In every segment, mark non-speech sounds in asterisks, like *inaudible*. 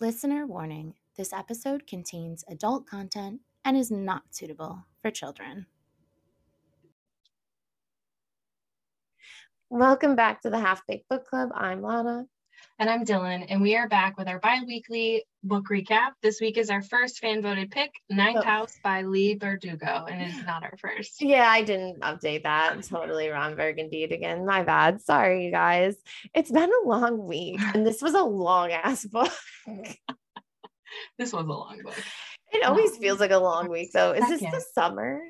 Listener warning this episode contains adult content and is not suitable for children. Welcome back to the Half Baked Book Club. I'm Lana. And I'm Dylan, and we are back with our bi weekly book recap. This week is our first fan voted pick, Ninth oh. House by Leigh Bardugo, and it's not our first. Yeah, I didn't update that. I'm totally Ron Burgundy again. My bad. Sorry, you guys. It's been a long week, and this was a long ass *laughs* book. this was a long book. It always feels like a long week, though. Is this the summer?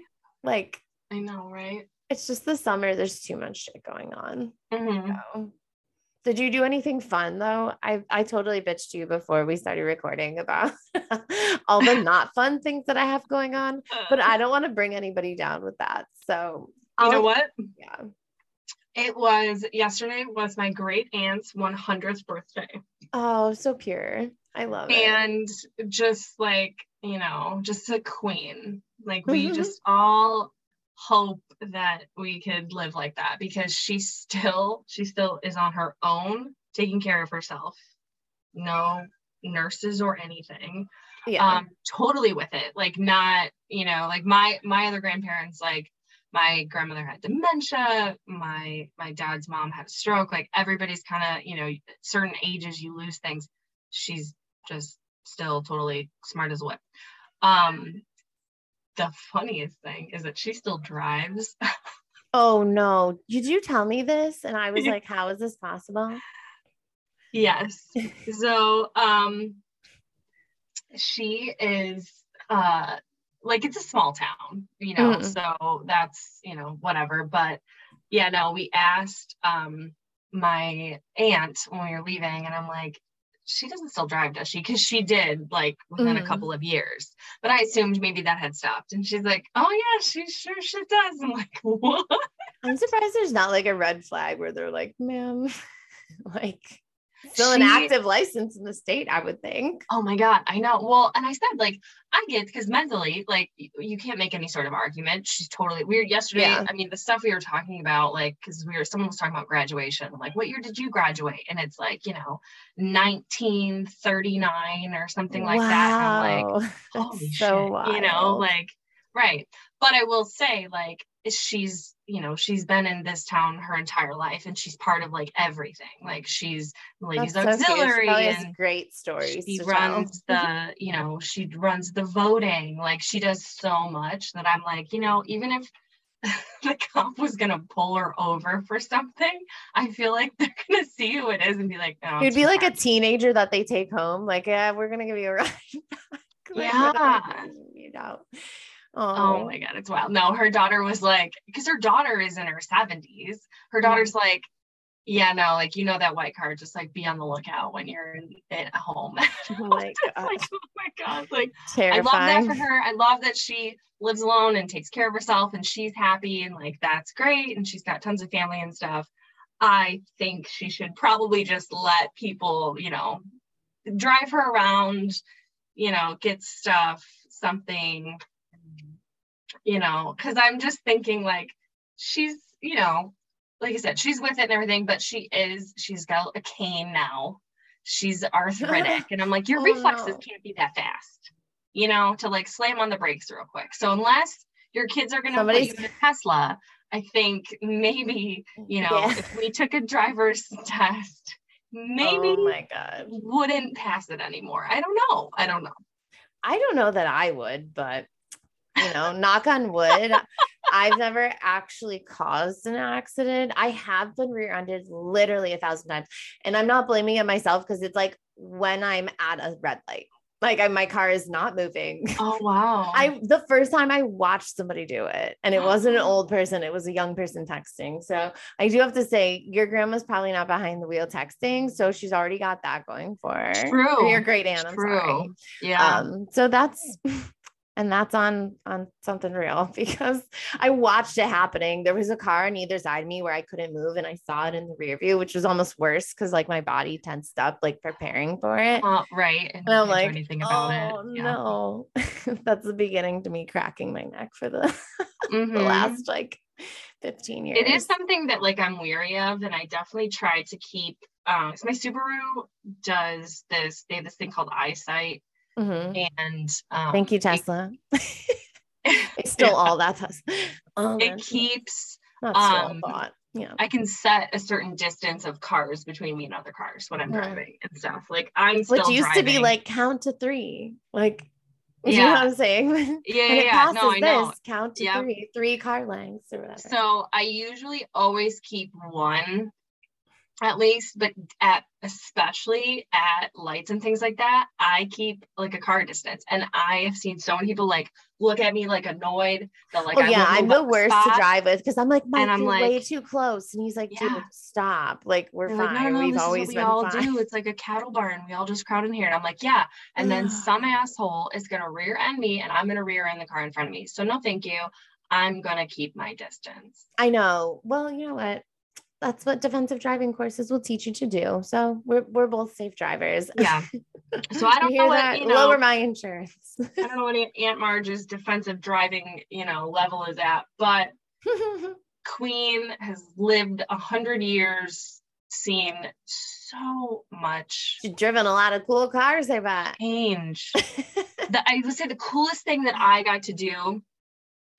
Like, I know, right? It's just the summer. There's too much shit going on. Mm-hmm. So. Did you do anything fun though? I I totally bitched you before we started recording about *laughs* all the *laughs* not fun things that I have going on, but I don't want to bring anybody down with that. So you I'll, know what? Yeah. It was yesterday was my great aunt's 100th birthday. Oh, so pure. I love it. And just like, you know, just a queen. Like we mm-hmm. just all hope that we could live like that because she still she still is on her own taking care of herself. No nurses or anything. Yeah. um totally with it. Like not you know like my my other grandparents like my grandmother had dementia my my dad's mom had a stroke. Like everybody's kind of you know certain ages you lose things. She's just still totally smart as a whip. Um the funniest thing is that she still drives. oh no. Did you tell me this? And I was *laughs* like, how is this possible? Yes. *laughs* so um she is uh like it's a small town, you know, mm. so that's, you know, whatever. But yeah, no, we asked um my aunt when we were leaving, and I'm like, she doesn't still drive, does she? Because she did like within mm-hmm. a couple of years. But I assumed maybe that had stopped. And she's like, oh yeah, she sure she does. I'm like, *laughs* what? I'm surprised there's not like a red flag where they're like, ma'am, *laughs* like still she, an active license in the state, I would think. Oh my God, I know. Well, and I said, like, I get because mentally, like, you, you, can't make any sort of argument. She's totally weird. Yesterday, yeah. I mean, the stuff we were talking about, like, because we were, someone was talking about graduation. like, what year did you graduate? And it's like, you know, 1939 or something like wow. that. And I'm like, *laughs* holy so shit, wild. you know, like, right. But I will say, like, she's you know she's been in this town her entire life and she's part of like everything. Like she's ladies That's auxiliary so and great stories she runs tell. *laughs* the you know she runs the voting. Like she does so much that i'm like you know even if *laughs* the cop was gonna pull her over for something i feel like *laughs* they're gonna see who it is and be like oh, you'd be like a teenager that they take home like yeah we're gonna give you a ride yeah. you know Oh. oh my god, it's wild. No, her daughter was like, because her daughter is in her 70s. Her mm-hmm. daughter's like, yeah, no, like you know that white car, just like be on the lookout when you're in, at home. Oh my god. like, oh my god. Like Terrifying. I love that for her. I love that she lives alone and takes care of herself and she's happy and like that's great. And she's got tons of family and stuff. I think she should probably just let people, you know, drive her around, you know, get stuff, something you know, because I'm just thinking like she's, you know, like I said, she's with it and everything, but she is, she's got a cane now. She's arthritic. *laughs* and I'm like, your oh, reflexes no. can't be that fast, you know, to like slam on the brakes real quick. So unless your kids are gonna put you in a Tesla, I think maybe, you know, yeah. if we took a driver's *laughs* test, maybe oh my god wouldn't pass it anymore. I don't know. I don't know. I don't know that I would, but you know, knock on wood. I've never actually caused an accident. I have been rear-ended literally a thousand times. And I'm not blaming it myself because it's like when I'm at a red light. Like I, my car is not moving. Oh *laughs* wow. I the first time I watched somebody do it and it wasn't an old person, it was a young person texting. So I do have to say your grandma's probably not behind the wheel texting. So she's already got that going for her. True. your great aunt. I'm True. sorry. Yeah. Um, so that's *laughs* and that's on on something real *laughs* because I watched it happening. There was a car on either side of me where I couldn't move, and I saw it in the rear view, which was almost worse because like my body tensed up, like preparing for it. Uh, right, and, and I'm like, anything about oh, it. Yeah. no, *laughs* that's the beginning to me cracking my neck for the, *laughs* mm-hmm. the last like 15 years. It is something that like I'm weary of, and I definitely try to keep um, so my Subaru does this. They have this thing called eyesight, Mhm. and um, Thank you, it- Tesla. *laughs* still stole *laughs* all that Tesla. Oh, It keeps. Um, bought. Yeah. I can set a certain distance of cars between me and other cars when I'm Mhm. driving and stuff. Like I'm still Which used to be like count to three. Like, *laughs* you know Yeah. what I'm saying? yeah, yeah, it yeah. passes No, I know. this, count to Yep. three, three car lengths or whatever. So I usually always keep one at least, but at especially at lights and things like that, I keep like a car distance. And I have seen so many people like look at me like annoyed that like oh I yeah, I'm the worst spot. to drive with because I'm like, Mike, I'm you're way too close, and he's like, dude, Yeah. stop. Like we're They're fine. like, no, no, We've always is been we all fine. do. It's like a cattle barn. We all just crowd in here. And I'm like, yeah. And then some asshole is gonna rear end me and I'm gonna rear end the car in front of me. So no thank you. I'm gonna keep my distance. I know. Well, you know what? That's what defensive driving courses will teach you to do. So we're we're both safe drivers. Yeah. *laughs* So I don't You know hear what that? you know, Lower my insurance. I don't know what Aunt- Aunt Marge's defensive driving, you know, level is at, but *laughs* Queen has lived a hundred years, seen so much She's driven a lot of cool cars, I bet. change. *laughs* the, I would say the coolest thing that I got to do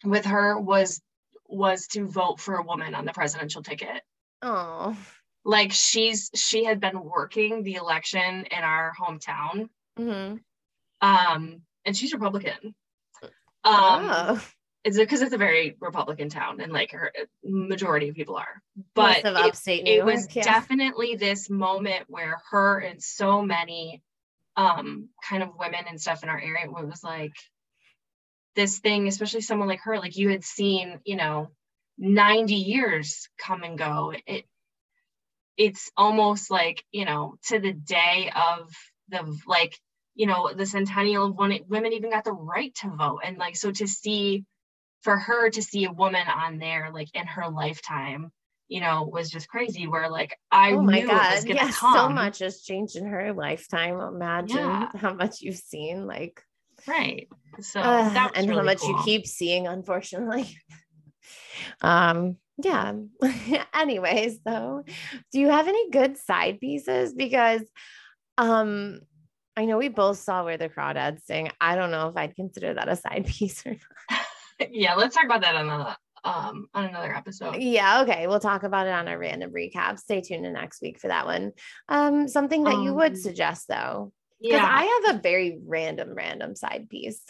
with her was was to vote for a woman on the presidential ticket. Oh. Like she's she had been working the election in our hometown, hmm um, and she's Republican. Um, oh. it's because it's a very Republican town, and like her majority of people are. But Most of it, upstate it York. was yeah. definitely this moment where her and so many um kind of women and stuff in our area was like this thing especially someone like her like you had seen you know 90 years come and go it it's almost like you know to the day of the like you know the centennial of when it, women even got the right to vote and like so to see for her to see a woman on there like in her lifetime you know was just crazy where like i oh my knew it was god. gonna Yes, come so much has changed in her lifetime. Imagine Yeah. how much you've seen. Like right so uh, and how really much you keep seeing, unfortunately. Um, yeah. *laughs* Anyways, though, do you have any good side pieces? Because um I know we both saw where the crawdads sing. I don't know if I'd consider that a side *laughs* piece or not. yeah let's talk about that on the um on another episode Yeah, okay. We'll talk about it on our random recap. Stay tuned to next week for that one. Um, something that you would Um, suggest though. Because yeah I have a very random, random side piece.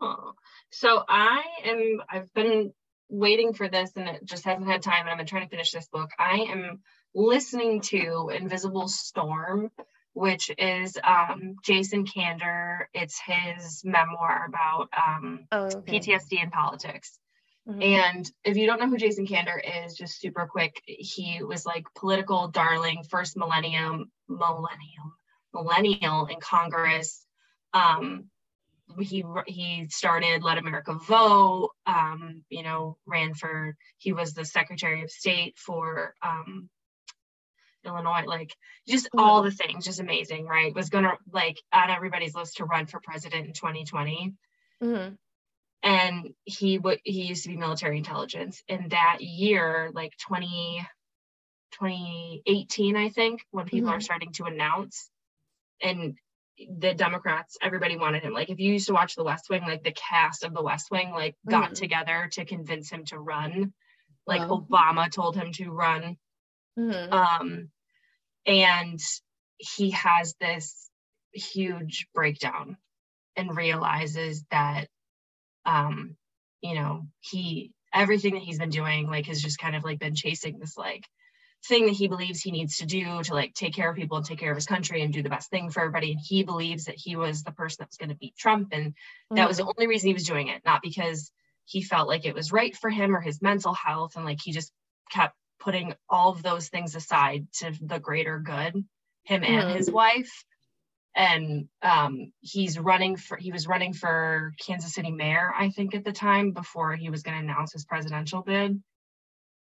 Oh, so I am, I've been waiting for this and it just hasn't had time. And I've been trying to finish this book. I am listening to Invisible Storm, which is um, Jason Kander. It's his memoir about um, Oh, okay. PTSD and politics. Mhm. And if you don't know who Jason Kander is, just super quick, he was like political darling, first millennium, millennium, millennial in Congress. Um, he he started Let America Vote. Um, you know, ran for he was the Secretary of State for um, Illinois. Like just all the things, just amazing, right? Was gonna like on everybody's list to run for president in 2020 Mhm. and he would he used to be military intelligence and that year like 20 2018 i think when people are Mhm. starting to announce and the democrats everybody wanted him like if you used to watch the west wing like the cast of the west wing like got Mhm. together to convince him to run like Wow. obama told him to run Mhm. um and he has this huge breakdown and realizes that um you know he everything that he's been doing like has just kind of like been chasing this like thing that he believes he needs to do to like take care of people and take care of his country and do the best thing for everybody. And he believes that he was the person that was going to beat trump and that was the only reason he was doing it not because he felt like it was right for him or his mental health and like he just kept putting all of those things aside to the greater good him and Mhm. his wife. And um he's running for he was running for kansas city mayor i think at the time before he was going to announce his presidential bid.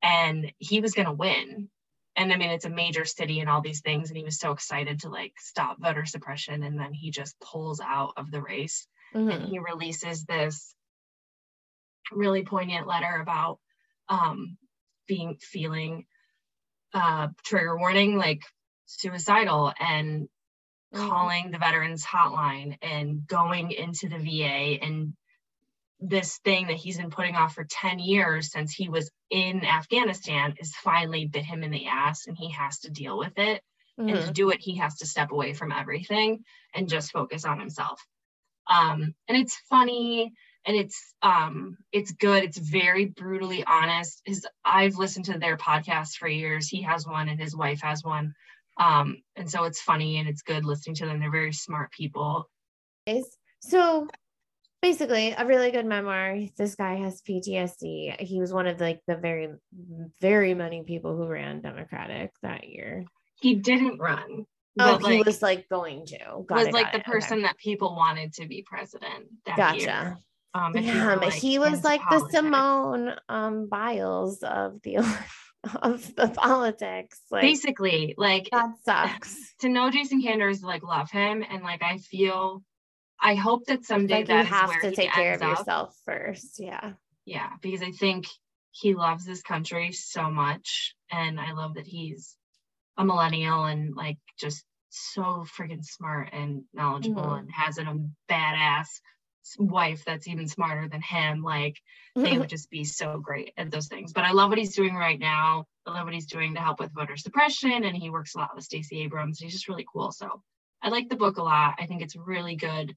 And he was going to win and i mean it's a major city and all these things and he was so excited to like stop voter suppression and then he just pulls out of the race and Mhm. he releases this really poignant letter about um being feeling uh trigger warning like suicidal and Mhm. calling the veterans hotline and going into the VA and this thing that he's been putting off for 10 years since he was in Afghanistan is finally bit him in the ass and he has to deal with it. And to do it, he has to step away from everything and just focus on himself. Um, and it's funny and it's um it's good. It's very brutally honest. His I've listened to their podcast for years. He has one and his wife has one. Um, and so it's funny and it's good listening to them. They're very smart people. is so basically a really good memoir this guy has ptsd he was one of like the very very many people who ran democratic that year He didn't run. oh but, he was like going to got was it, like the it, okay. person that people wanted to be president that gotcha year. Um, yeah were, but he was like politics. the simone um biles of the *laughs* of the politics like Basically, like that sucks *laughs* to know Jason Kanders, like love him, and like I feel, I hope that someday like you have to take care of up. yourself first yeah Yeah, because I think he loves this country so much, and I love that he's a millennial and like just so freaking smart and knowledgeable, Mhm. and has an, a badass wife that's even smarter than him. Like they would *laughs* just be so great at those things. But I love what he's doing right now. I love what he's doing to help with voter suppression, and he works a lot with Stacey Abrams. He's just really cool. So I like the book a lot. I think it's really good,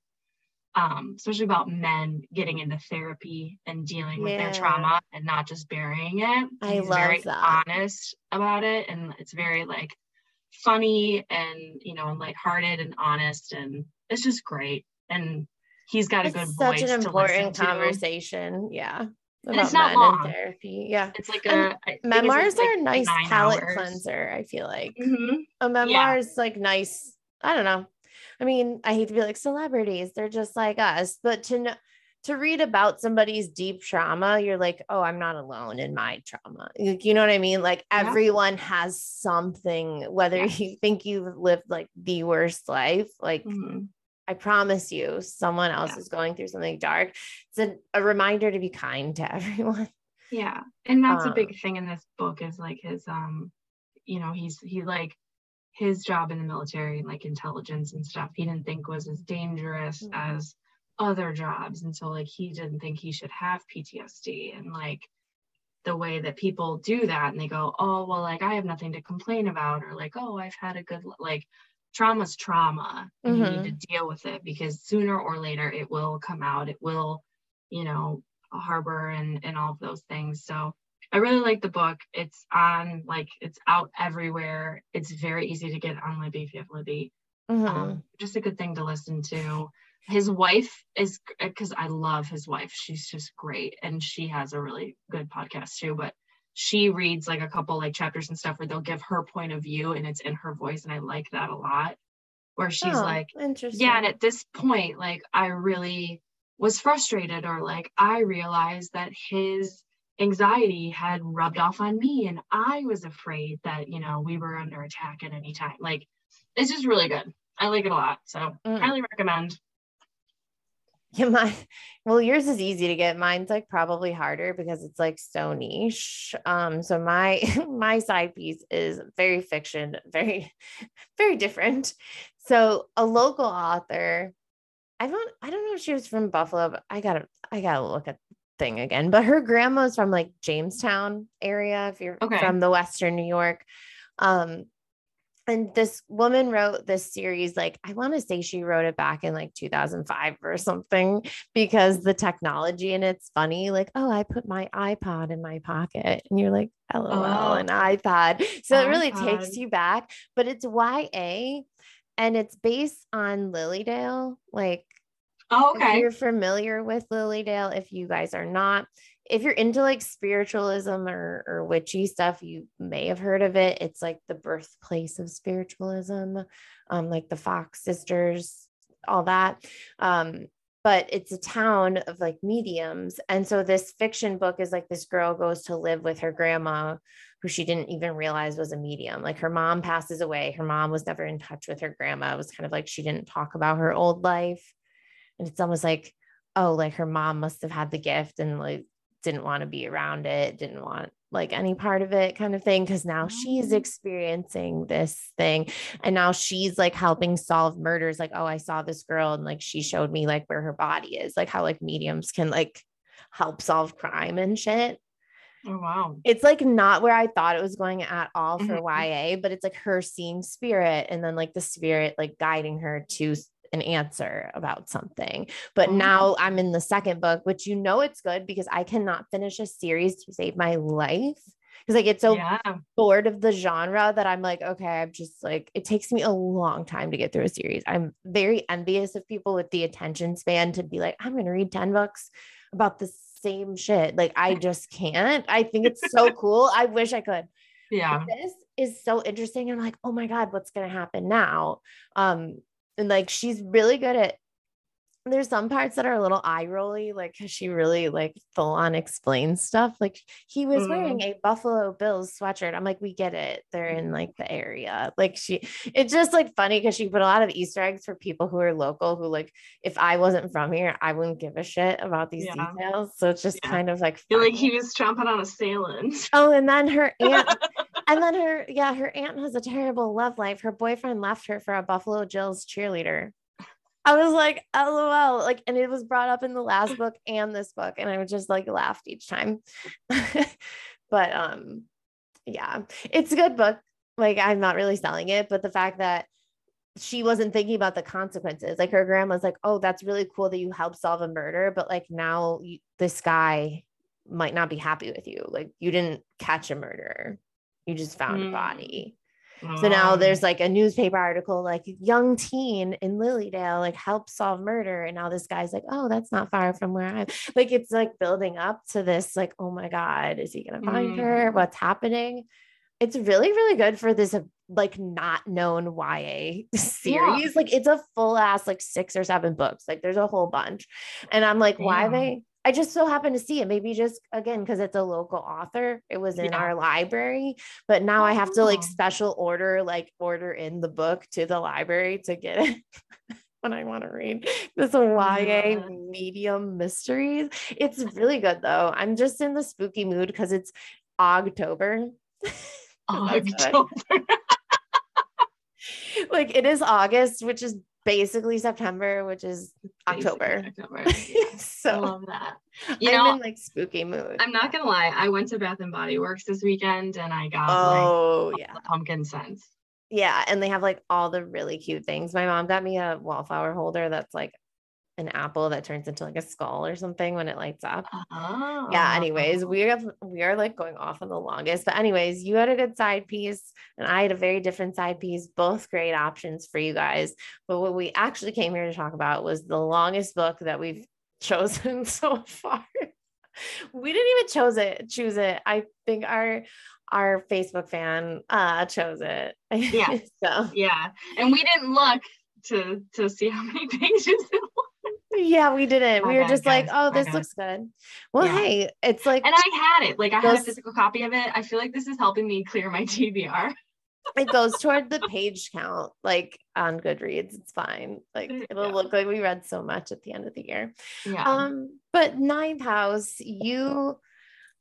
um, especially about men getting into therapy and dealing with their trauma and not just burying it. I he's love very that. honest about it, and it's very like funny and you know and lighthearted and honest, and it's just great. And he's got a it's good such voice an important listen to. conversation yeah And it's about not men and long. therapy yeah It's like a memoirs like are a nice palate hours. cleanser i feel like Mhm. a memoir is like nice i don't know i mean i hate to be like celebrities they're just like us but to know to read about somebody's deep trauma you're like oh i'm not alone in my trauma Like, you know what i mean like Yeah. everyone has something whether Yes. you think you've lived like the worst life like Mhm. I promise you, someone else Yeah. is going through something dark. It's a, a reminder to be kind to *laughs* everyone. Yeah. And that's a Um, big thing in this book is like his um you know, he's he like his job in the military and like intelligence and stuff he didn't think was as dangerous Mhm. as other jobs. And so like he didn't think he should have PTSD and like the way that people do that and they go oh well like I have nothing to complain about or like oh I've had a good li-" like trauma's trauma and you need to deal with it because sooner or later it will come out. It will you know harbor and and all of those things. So i really like the book. It's on like it's out everywhere. It's very easy to get on libby if you have libby. Mhm. um, just a good thing to listen to. His wife is because i love his wife. She's just great and she has a really good podcast too but she reads like a couple like chapters and stuff where they'll give her point of view and it's in her voice and i like that a lot. Where she's Oh, like interesting. yeah and at this point like i really was frustrated or like i realized that his anxiety had rubbed off on me and i was afraid that you know we were under attack at any time like it's just really good i like it a lot so Mm. highly recommend Yeah, mine. Well, yours is easy to get. Mine's like probably harder because it's like so niche. Um, so my *laughs* my side piece is very fiction, very, *laughs* very different. So a local author, I don't I don't know if she was from Buffalo, but I gotta I gotta look at thing again. But her grandma's from like Jamestown area, if you're Okay. from the Western New York. Um, and this woman wrote this series like i want to say she wrote it back in like 2005 or something because the technology in it's funny like oh i put my ipod in my pocket and you're like lol Oh. an ipod so it really takes you back but it's ya and it's based on lilydale like oh if okay you're familiar with Lilydale, if you guys are not, if you're into like spiritualism or, or witchy stuff, you may have heard of it. It's like the birthplace of spiritualism, um, like the Fox sisters, all that. Um, but it's a town of like mediums. And so this fiction book is like this girl goes to live with her grandma who she didn't even realize was a medium. Like her mom passes away. Her mom was never in touch with her grandma. It was kind of like she didn't talk about her old life and it's almost like oh like her mom must have had the gift and like didn't want to be around it didn't want like any part of it kind of thing because now she's Mm. experiencing this thing and now she's like helping solve murders like oh i saw this girl and like she showed me like where her body is like how like mediums can like help solve crime and shit Oh wow. it's like not where i thought it was going at all for Mhm. ya but it's like her seeing spirit and then like the spirit like guiding her to an answer about something but Oh. now i'm in the second book which you know it's good because i cannot finish a series to save my life because I get so yeah. bored of the genre that I'm like, okay, I'm just like, it takes me a long time to get through a series. I'm very envious of people with the attention span to be like, I'm going to read 10 books about the same shit. Like, I *laughs* just can't. I think it's so cool. I wish I could. Yeah. This is so interesting. I'm like, oh my God, what's going to happen now? Um, and like, she's really good at, there's some parts that are a little eye rolly, like 'cause she really like full on explains stuff. Like he was Mm. wearing a Buffalo Bills sweatshirt. I'm like, we get it. They're in like the area. Like she, it's just like funny because she put a lot of Easter eggs for people who are local. Who like, if I wasn't from here, I wouldn't give a shit about these Yeah. details. So it's just Yeah. kind of like, I feel like he was chomping on a assailant. Oh, and then her aunt, *laughs* *laughs* and then her, yeah, her aunt has a terrible love life. Her boyfriend left her for a Buffalo Jills cheerleader. I was like, lol, like, and it was brought up in the last book and this book, and I was just like laughed each time. *laughs* but um, yeah, it's a good book. Like, I'm not really selling it, but the fact that she wasn't thinking about the consequences. Like her grandma's like, "Oh, that's really cool that you helped solve a murder, but like now you, this guy might not be happy with you. Like you didn't catch a murderer. You just found a Mm. body." So now Um, there's like a newspaper article like young teen in Lilydale like helped solve murder and now this guy's like, "Oh, that's not far from where I'm." Like it's like building up to this like, "Oh my god, is he going to find her? Mhm. What's happening?" It's really really good for this like not known YA *laughs* series. Like it's a full ass like 6 or 7 books. Like there's a whole bunch. And I'm like, "Why Damn. they I just so happened to see it. Maybe just again because it's a local author. It was in Yeah. our library, but now I have to like Oh. special order, like order in the book to the library to get it *laughs* when I want to read this YA medium mysteries. It's really good though. I'm just in the spooky mood because it's October. That's what I- October. *laughs* like it is August, which is basically September, which is October. October. *laughs* I so love that. You I'm know, in like spooky mood. I'm not gonna lie. I went to Bath and Body Works this weekend and I got oh all yeah. the pumpkin scents. Yeah, and they have like all the really cute things. My mom got me a wallflower holder that's like an apple that turns into like a skull or something when it lights up. Oh. Yeah, anyways, we have we are like going off on the longest. But anyways, you had a good side piece and I had a very different side piece, both great options for you guys. But what we actually came here to talk about was the longest book that we've *laughs* chosen so far. we didn't even choose it, choose it. I think our our Facebook fan uh chose it. Yeah. *laughs* so Yeah, and we didn't look to to see how many *laughs* pages it was. Yeah, we didn't. My we were just like, oh, this looks good. Well, Yeah. hey, it's like And I had it. Like I had a physical copy of it. I feel like this is helping me clear my *laughs* TBR. it goes toward the page count, like on Goodreads. It's fine. Like *laughs* it'll look like we read so much at the end of the year. Yeah. Um, but Ninth House, you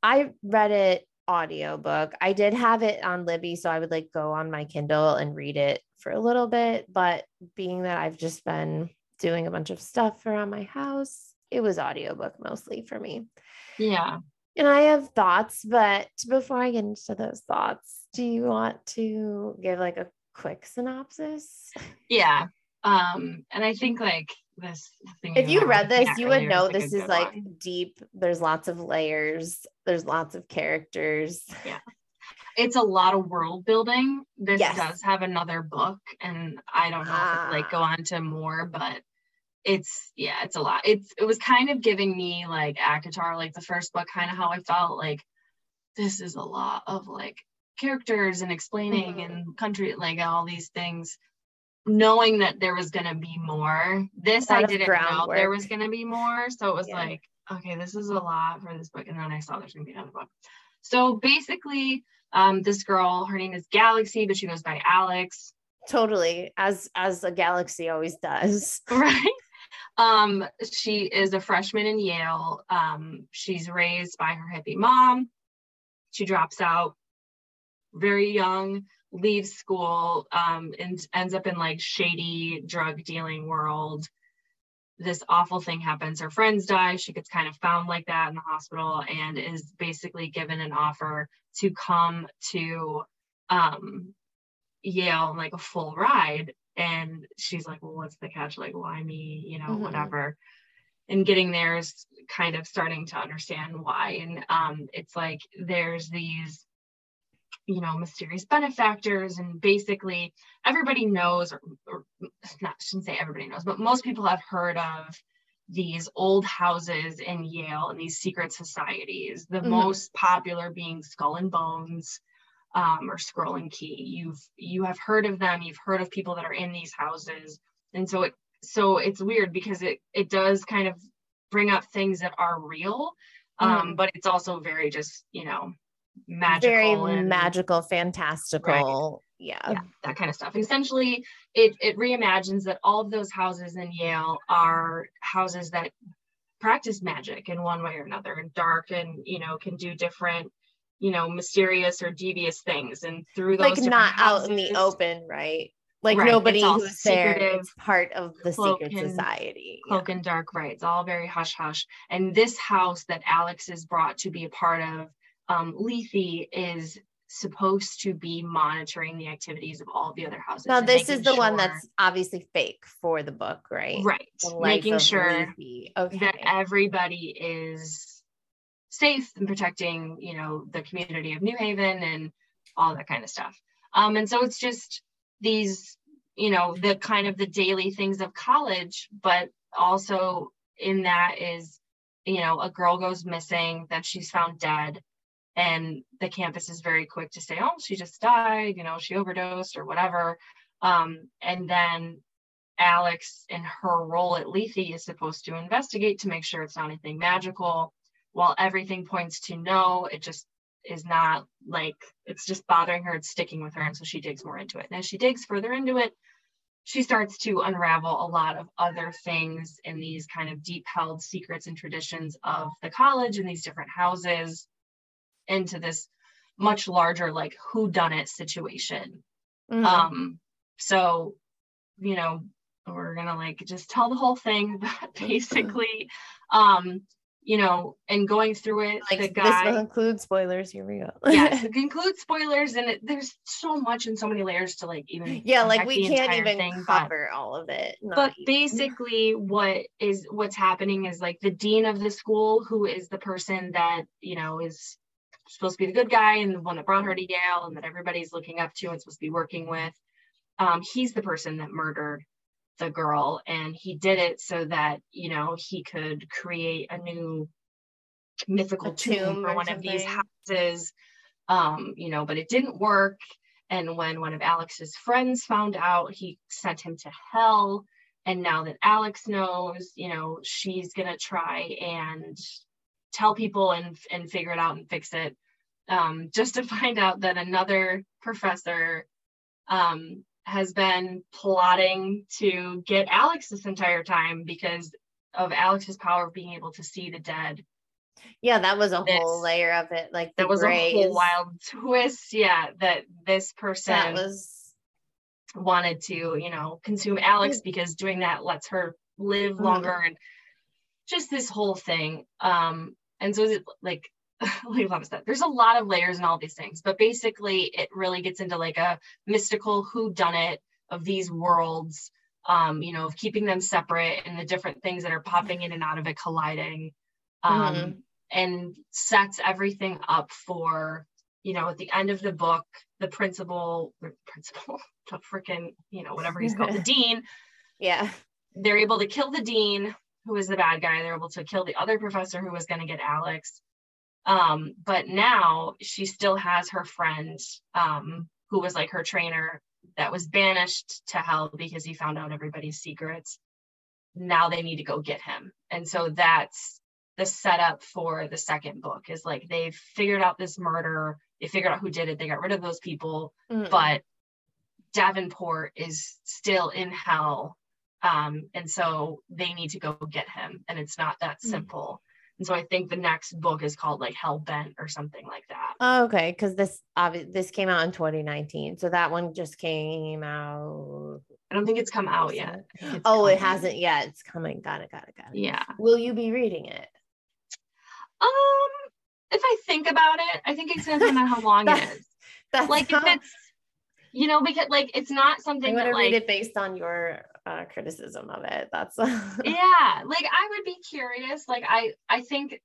I read it audiobook. I did have it on Libby, so I would like go on my Kindle and read it for a little bit. But being that I've just been doing a bunch of stuff around my house, it was audiobook mostly for me. yeah. And I have thoughts, but before I get into those thoughts, do you want to give like a quick synopsis? *laughs* Yeah. Um, and I think like this thing. If you read this, you would know this is like one. deep. There's lots of layers, there's lots of characters. Yeah. It's a lot of world building. This Yes. does have another book, and I don't know if it, like go Ah. on to more, but it's yeah, it's a lot. It's it was kind of giving me like ACOTAR, like the first book, kind of how I felt like this is a lot of like characters and explaining Mhm. and country, like all these things. Knowing that there was gonna be more. This I didn't know there was gonna be more. So it was Yeah. like, okay, this is a lot for this book. And then I saw there's gonna be another book. So basically, um, this girl, her name is Galaxy, but she goes by Alex, Totally, as as a galaxy always does. *laughs* right? Um, she is a freshman in Yale. Um, she's raised by her hippie mom. she drops out very young leaves school um, and ends up in like shady drug dealing world this awful thing happens her friends die she gets kind of found like that in the hospital and is basically given an offer to come to um, yale like a full ride and she's like well what's the catch? Like why me? You know mm-hmm. whatever. And getting there is kind of starting to understand why. And um, it's like there's these you know mysterious benefactors and basically everybody knows or, or not I shouldn't say everybody knows but most people have heard of these old houses in Yale and these secret societies the mm-hmm. most popular being Skull and Bones um, or Scroll and Key you've you have heard of them you've heard of people that are in these houses and so it so it's weird because it it does kind of bring up things that are real um, mm-hmm. but it's also very just you know magical very and, magical fantastical right. yeah. yeah that kind of stuff And essentially it it reimagines that all of those houses in yale are houses that practice magic in one way or another and dark and you know can do different you know mysterious or devious things and through those like not houses, out in the open right like right. nobody who's there is part of the secret and, society cloak yeah. and dark right it's all very hush hush and this house that alex is brought to be a part of um, Lethe is supposed to be monitoring the activities of all the other houses. Now, this is the sure, one that's obviously fake for the book, right? Right. Making sure okay. that everybody is safe and protecting, you know, the community of New Haven and all that kind of stuff. Um, and so it's just these, you know, the kind of the daily things of college, but also in that is, you know, a girl goes missing, that she's found dead and the campus is very quick to say oh she just died you know she overdosed or whatever um, and then alex in her role at lethe is supposed to investigate to make sure it's not anything magical while everything points to no it just is not like it's just bothering her it's sticking with her and so she digs more into it. And as she digs further into it she starts to unravel a lot of other things in these kind of deep held secrets and traditions of the college and these different houses into this much larger like who done it situation. Mm-hmm. um so you know we're gonna like just tell the whole thing but *laughs* *laughs* basically. Um you know and going through it like the guy this will include spoilers here we go yes *laughs* it includes spoilers and it, there's so much and so many layers to like even yeah like we can't even thing, cover but, all of it but basically what is what's happening is like the dean of the school who is the person that you know is supposed to be the good guy and the one that brought her to Yale and that everybody's looking up to and supposed to be working with. Um, he's the person that murdered the girl and he did it so that you know he could create a new mythical tomb, tomb, for one something. of these houses um you know but it didn't work. And when one of alex's friends found out he sent him to hell. And now that alex knows you know she's gonna try and tell people and and figure it out and fix it. Um, just to *laughs* find out that another professor um, has been plotting to get alex this entire time because of alex's power of being able to see the dead yeah that was a this, whole layer of it like that was a whole wild *laughs* twist yeah that this person that was wanted to you know consume alex because doing that lets her live mm-hmm. longer mm-hmm. and just this whole thing um and so it like *laughs* like there's a lot of layers and all these things, but basically it really gets into like a mystical who done it of these worlds, um, you know, of keeping them separate and the different things that are popping in and out of it colliding. Um, mm-hmm. and sets everything up for, you know, at the end of the book, the principal, the principal, *laughs* the freaking, you know, whatever he's called, the *laughs* dean. Yeah. They're able to kill the dean who was the bad guy. They're able to kill the other professor who was going to get Alex. Um, but now she still has her friend um, who was like her trainer that was banished to hell because he found out everybody's secrets. Now they need to go get him. And so that's the setup for the second book is like they've figured out this murder, they figured out who did it, they got rid of those people, mm but Davenport is still in hell um, and so they need to go get him. And it's not that hmm. simple. And so I think the next book is called like Hell Bent or something like that. Oh, okay, because this obvi- this came out in 2019, so that one just came out. I don't think it's come out yet. I think it's Oh, it hasn't yet. It's coming. Got it. Got it. Got it. Yeah. Will you be reading it? Um, if I think about it, I think it's gonna depend on how long *laughs* it That's- is. That's Like if it's, you know, because like it's not I'm something gonna that read like it based on your uh, criticism of it. That's *laughs* yeah like i would be curious like i i think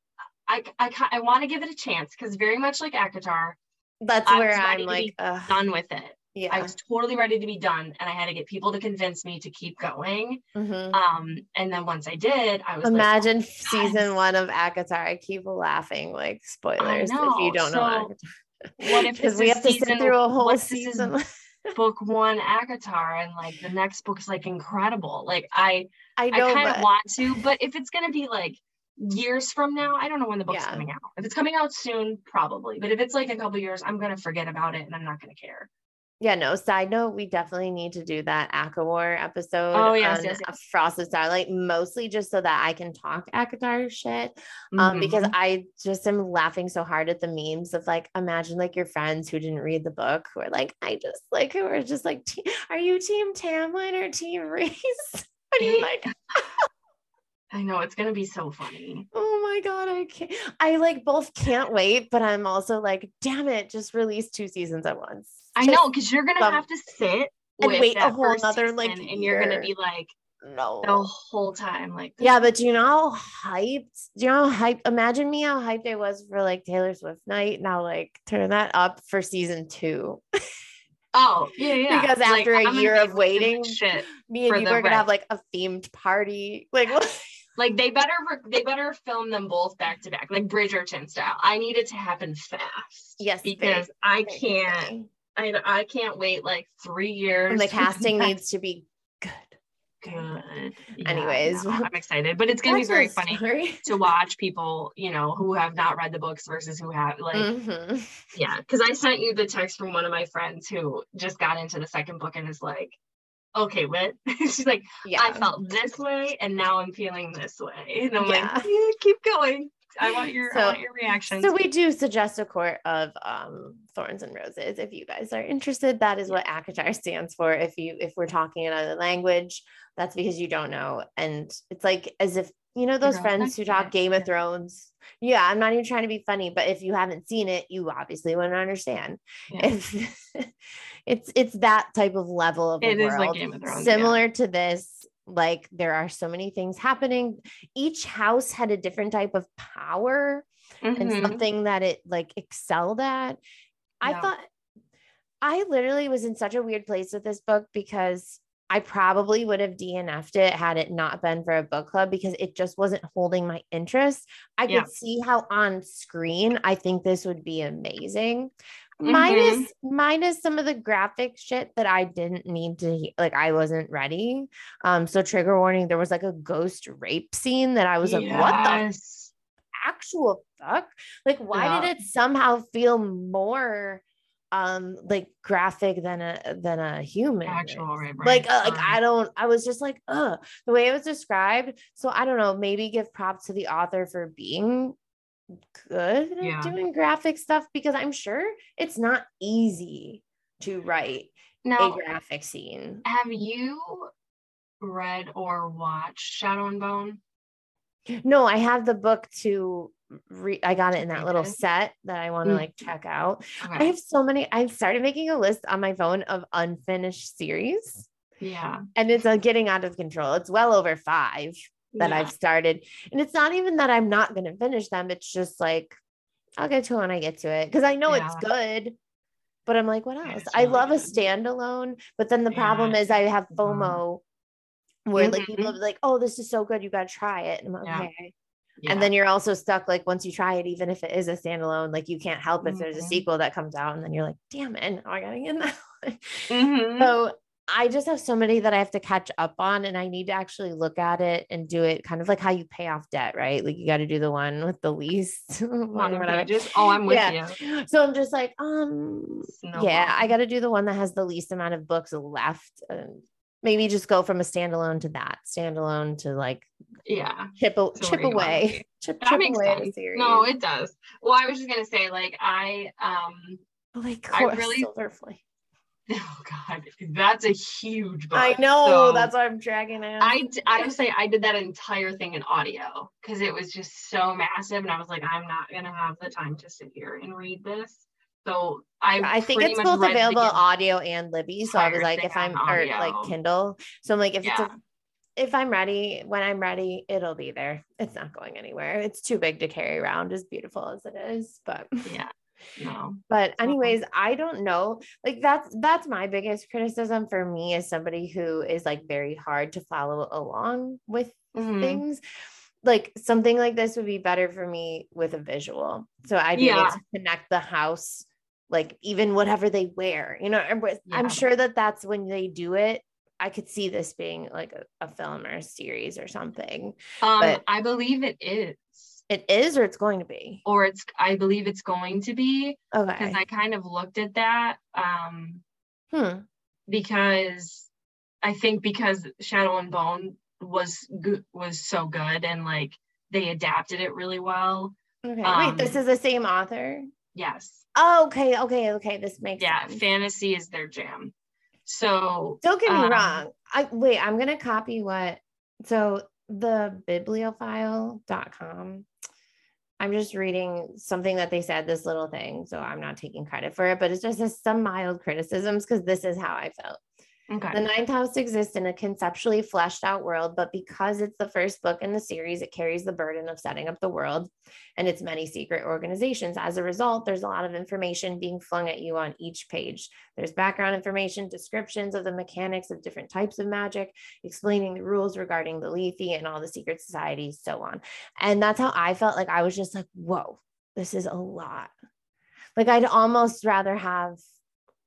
i i, I want to give it a chance because very much like ACOTAR that's I where I'm like, done with it Yeah, i was totally ready to be done and i had to get people to convince me to keep going Mhm. um and then once i did i was like, Imagine season one of ACOTAR. I keep laughing like spoilers if you don't know so ACOTAR. what if *laughs* this we have to sit through a whole what's this is season. *laughs* book one ACOTAR and like the next book is like incredible like i I i kind but of want to but if it's going to be like years from now i don't know when the book's Yeah. coming out if it's coming out soon probably but if it's like a couple years i'm going to forget about it and i'm not going to care yeah, no. Side note: We definitely need to do that ACOTAR episode. Oh, yes, yes, yes. Frosted Starlight, mostly just so that I can talk ACOTAR shit. um because Mhm. i just am laughing so hard at the memes of like imagine like your friends who didn't read the book who are like i just like who are just like are you team tamlin or team Rhys and you're like? *laughs* I know it's going to be so funny. Oh my god i can't i like both can't wait but i'm also like damn it just release two seasons at once. I Just- know because you're going to some- have to sit and wait a whole other like, and you're going to be like no. the whole time like yeah but do you know how hyped do you know how hyped imagine me how hyped i was for like taylor swift night now like turn that up for season two *laughs* oh yeah yeah Because Like, after a I'm year of waiting, me and you are gonna have like a themed party. Like Like they better they better film them both back to back, like Bridgerton style. I need it to happen fast. Yes, very- because I can't. I, I can't wait like three years. and the *laughs* casting needs to be good. Yeah, Anyways. no, I'm *laughs* excited, but it's gonna That's be very funny story. to watch people, you know, who have not read the books versus who have like Mhm. yeah. Because I sent you the text from one of my friends who just got into the second book and is like. Okay, what? *laughs* She's like, Yeah. I felt this way and now I'm feeling this way. And I'm Yeah. like, "Yeah, keep going. I want *laughs* your I So- want your reactions. So we do suggest a court of um, thorns and roses if you guys are interested. That is what ACOTAR *laughs* stands for. If you if we're talking another language, that's because you don't know. And it's like as if you know those friends who talk Game of. Thrones. Yeah, I'm not even trying to be funny, but if you haven't seen it, you obviously wouldn't understand. Yeah. If *laughs* it's it's that type of level of a It world, like Thrones, yeah. similar to this. Like there are so many things happening. Each house had a different type of power and Mhm. something that it like excelled at. I thought I literally was in such a weird place with this book because I probably would have DNF'd it had it not been for a book club because it just wasn't holding my interest. I Yeah. could see how on screen I think this would be amazing. Mm-hmm. Minus minus some of the graphic shit that I didn't need to like I wasn't ready. Um so trigger warning there was like a ghost rape scene that I was like what the actual fuck? Like, why Yeah. did it somehow feel more um like graphic than a than a human? Actual rape? rape, Like, uh, like. I don't. I was just like, uh, the way it was described. So I don't know. Maybe give props to the author for being good at doing graphic stuff because I'm sure it's not easy to write a Now, graphic scene. have you read or watched Shadow and Bone? No, I have the book to read. I got it in that little set that I want to like check out. I have so many. I've started making a list on my phone of unfinished series, Yeah. and it's uh, getting out of control. It's well over five that yeah. I've started, and it's not even that I'm not going to finish them. It's just like I'll get to it when I get to it because I know it's good. But I'm like, what else? I really love a standalone, but then the problem is I have Mhm. FOMO, where like people Mhm. are like, "Oh, this is so good, you got to try it," and I'm like, Yeah. okay. Yeah. And then you're also stuck like once you try it, even if it is a standalone, like you can't help if there's a Mhm. sequel that comes out, and then you're like, damn it, now I gotta get that. one." *laughs* Mhm. So I just have so many that I have to catch up on, and I need to actually look at it and do it kind of like how you pay off debt, right? Like you got to do the one with the least. *laughs* on the whatever. pages. Oh, I'm with Yeah. you. So I'm just like, um, yeah, I got to do the one that has the least amount of books left. And maybe just go from a standalone to that standalone to like yeah chip a, chip where you wanna away *laughs* chip, that chip makes away sense no it does well i was just gonna say like i um like I really-. *laughs* oh god that's a huge book I know So- that's why I'm dragging it. I I would say I did that entire thing in audio because it was just so massive, and I was like, I'm not gonna have the time to sit here and read this. So I I think it's both available audio and Libby. So I was like, if I'm or like. Kindle. So I'm like, if it's a, if I'm ready, when I'm ready, it'll be there. It's not going anywhere. It's too big to carry around, as beautiful as it is. But yeah, no, but anyways, I don't know. Like that's that's my biggest criticism for me as somebody who is like very hard to follow along with Mhm. things. Like something like this would be better for me with a visual. So i'd be able to connect the house like even whatever they wear you know with- i'm sure that that's when they do it i could see this being like a, a film or a series or something. Um, but- I believe it is, it is or it's going to be or it's I believe it's going to be Okay. because I kind of looked at that um hmm because I think because Shadow and Bone was good was so good and like they adapted it really well. okay Um, wait this is the same author Yes. oh okay okay okay this makes yeah sense fantasy is their jam so Don't get me Um, wrong. I wait, I'm gonna copy what so the bibliophile.com. I'm just reading something that they said, this little thing. So I'm not taking credit for it, but it's just some mild criticisms because this is how I felt. Okay The ninth house exists in a conceptually fleshed out world, but because it's the first book in the series, it carries the burden of setting up the world and its many secret organizations. As a result, there's a lot of information being flung at you on each page. There's background information, descriptions of the mechanics of different types of magic, explaining the rules regarding the Lethe and all the secret societies, so on. And that's how I felt like I was just like, whoa, this is a lot. Like I'd almost rather have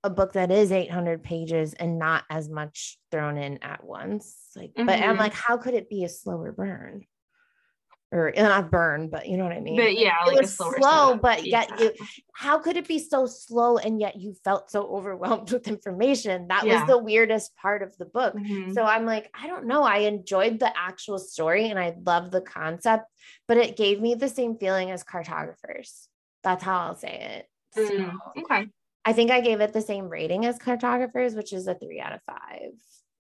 a book that is 800 pages and not as much thrown in at once. Like, but I'm Mhm. like, how could it be a slower burn? Or uh, not burn, but you know what I mean? but yeah it like a was slower slow, setup. but yet Yeah. you, how could it be so slow and yet you felt so overwhelmed *laughs* with information? That Yeah. was the weirdest part of the book. Mhm. So I'm like, I don't know. I enjoyed the actual story and I love the concept, but it gave me the same feeling as cartographers. That's how I'll say it. So Mm, okay I think I gave it the same rating as cartographers, which is a three out of five,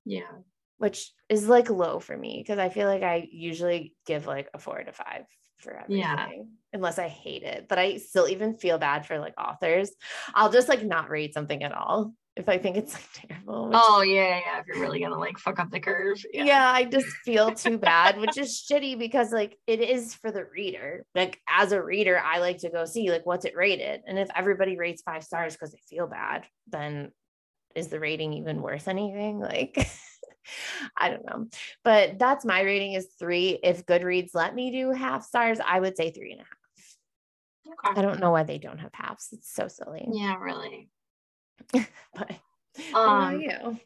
yeah which is like low for me because I feel like I usually give like a four to five for everything, Yeah. unless I hate it. But I still even feel bad for like authors. I'll just like not rate something at all if I think it's *laughs* like terrible. which- oh yeah yeah if you're really gonna like fuck up the curve yeah. I just feel too bad, which is shitty because like it is for the reader. Like as a reader, I like to go see like what's it rated. And if everybody rates five stars because they feel bad, then is the rating even worth anything? *laughs* Like I don't know. But that's my rating is three. If Goodreads let me do half stars, I would say three and a half. I don't know why they don't have halves. It's so silly. yeah really *laughs* But um you?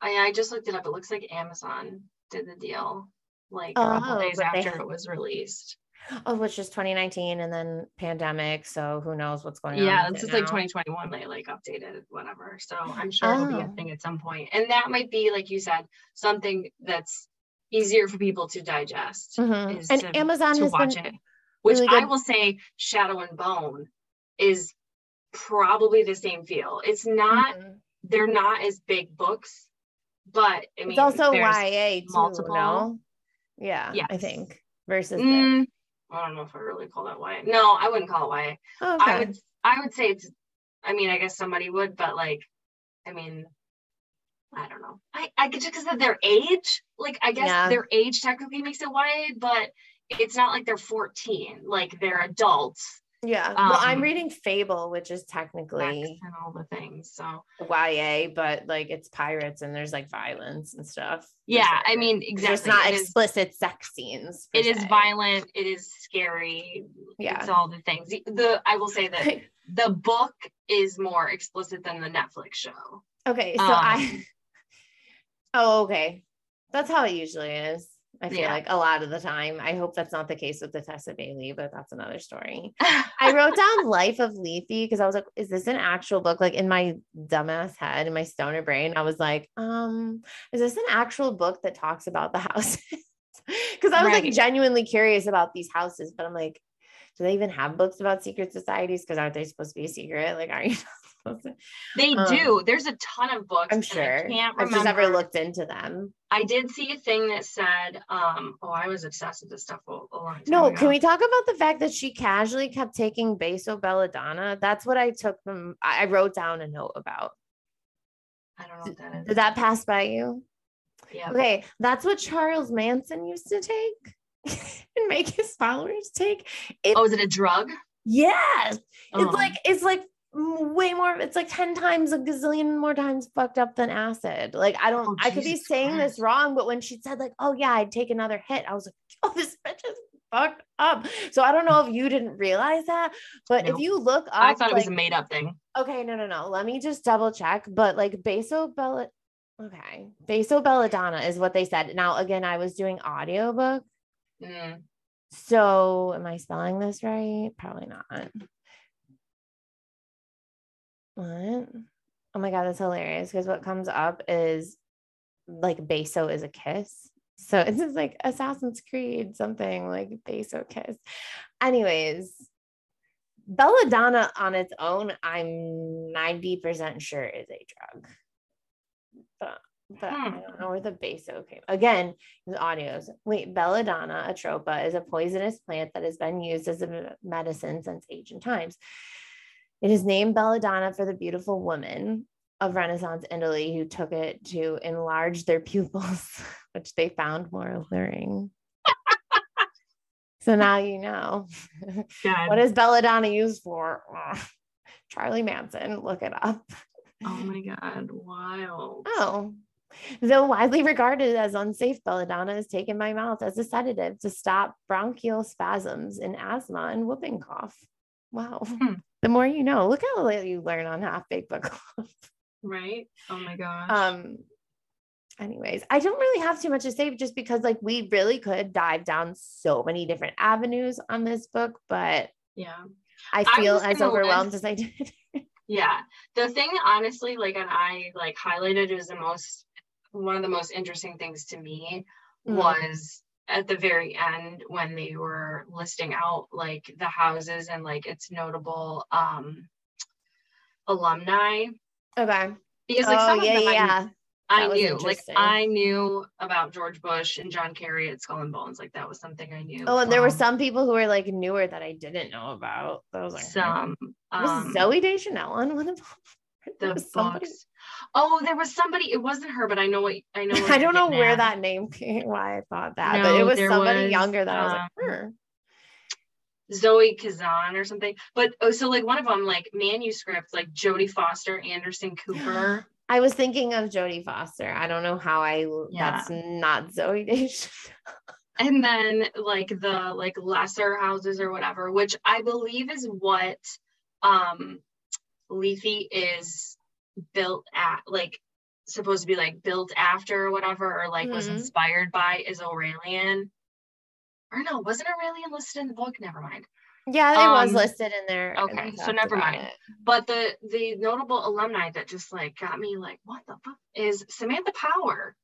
I, I just looked it up it looks like amazon did the deal like a couple Oh, days after it was released Oh, which is 2019 and then pandemic. So who knows what's going on? yeah this is like 2021 they like updated whatever so i'm sure it'll be a Oh. thing at some point. and that might be like you said something that's easier for people to digest Mhm. is And to, Amazon to has watch been it which really i will say shadow and bone is probably the same feel it's not Mhm. they're not as big books but i mean It's also YA too, multiple- no? Yeah, I think versus. Mm, I don't know if I really call that YA. No, I wouldn't call it YA. Oh, okay. I would I would say it's I mean, I guess somebody would, but like I mean I don't know. I, I get just because of their age. Like I guess Yeah. their age technically makes it YA, but it's not like they're 14. Like they're adults. Yeah. well, I'm um, reading Fable, which is technically and all the things. So YA, but like it's pirates and there's like violence and stuff. yeah, I mean It's exactly. just not it is, explicit sex scenes. it is se. violent, it is scary. Yeah. It's all the things. The, the I will say that *laughs* the book is more explicit than the Netflix show. Okay, so Um, I. *laughs* Oh, okay. That's how it usually is. I feel Yeah. like a lot of the time. I hope that's not the case with the Tessa Bailey, but that's another story. *laughs* I wrote down Life of Lethe because I was like, is this an actual book? Like in my dumbass head, in my stoner brain, I was like, um, is this an actual book that talks about the *laughs* houses? Because I was like genuinely curious about these houses, but I'm like, do they even have books about secret societies? Because aren't they supposed to be a secret? Like, are you supposed to? they Um, do. There's a ton of books. I'm sure. I can't I've just never looked into them. I did see a thing that said, um, oh, I was obsessed with this stuff a, a long time No, ago. can we talk about the fact that she casually kept taking Beso Belladonna? That's what I took from, I wrote down a note about. I don't know what that is. Did that pass by you? Yeah. Okay, that's what Charles Manson used to take *laughs* and make his followers take. It, Oh, is it a drug? yes, Oh. it's like it's like way more. It's like ten times a gazillion more times fucked up than acid. Like I don't. Oh, I could be saying this wrong, but when she said like, "Oh yeah, I'd take another hit," I was like, *laughs* "Oh, this bitch is fucked up." So I don't know if you didn't realize that, but if you look up, I thought it was a made up thing. Okay, no, no, no. Let me just double check. But like Beso Bella, okay, Beso Belladonna is what they said. Now, again, I was doing audiobook. Mm. So am I spelling this right? Probably not. What? Oh my god, that's hilarious. Because what comes up is like Beso is a kiss. So *laughs* it's just like Assassin's Creed, something like Beso kiss. Anyways, Belladonna on its own, I'm 90% sure is a drug. But but I Hmm. don't know where the Beso came. Again, the audios. Wait, Belladonna atropa is a poisonous plant that has been used as a medicine since ancient times. It is named Belladonna for the beautiful woman of Renaissance Italy who took it to enlarge their *laughs* pupils, which they found more alluring. so now you know. God. what is Belladonna used for? Charlie Manson, look it up. oh my God. Wild. Oh, though widely regarded as unsafe, belladonna is taken by mouth as a sedative to stop bronchial spasms in asthma and whooping cough. Wow. Hmm. The more you know, look how little you learn on Half Baked Book Club. Right? Oh my gosh. um, anyways, I don't really have too much to say just because like we really could dive down so many different avenues on this book, but yeah. I I feel was as overwhelmed list- as I did. *laughs* Yeah. The thing honestly, like and I like highlighted is the most one of the most interesting things to me Mhm. was at the very end when they were listing out like the houses and like its notable um alumni okay. because like oh, some yeah, of them I- yeah. I, was knew like. I knew about George Bush and John Kerry at Skull and Bones like that was something I knew Oh, and there were some people who were like newer that I didn't know about. That was like, some was um Zooey Deschanel on one of them? *laughs* The was somebody- books oh there was somebody it wasn't her but I know what I know *laughs* what I don't know where at. that name came, why I thought that, but it was somebody was, younger that I was like, um, "Hmm." Zoe Kazan or something. But oh, so like one of them, like manuscripts, like Jodie Foster, Anderson Cooper. *gasps* I was thinking of Jodie Foster. I don't know how I. Yeah. That's not Zooey Deschanel. *laughs* and then like the like lesser houses or whatever, which I believe is what um Lethe is built at like supposed to be like built after or whatever, or like was Mhm. inspired by is Aurelian. Or no, wasn't Aurelian listed in the book? Never mind. Yeah, it was Um, listed in there. okay, so never mind. it. But the the notable alumni that just like got me like, what the fuck is Samantha Power.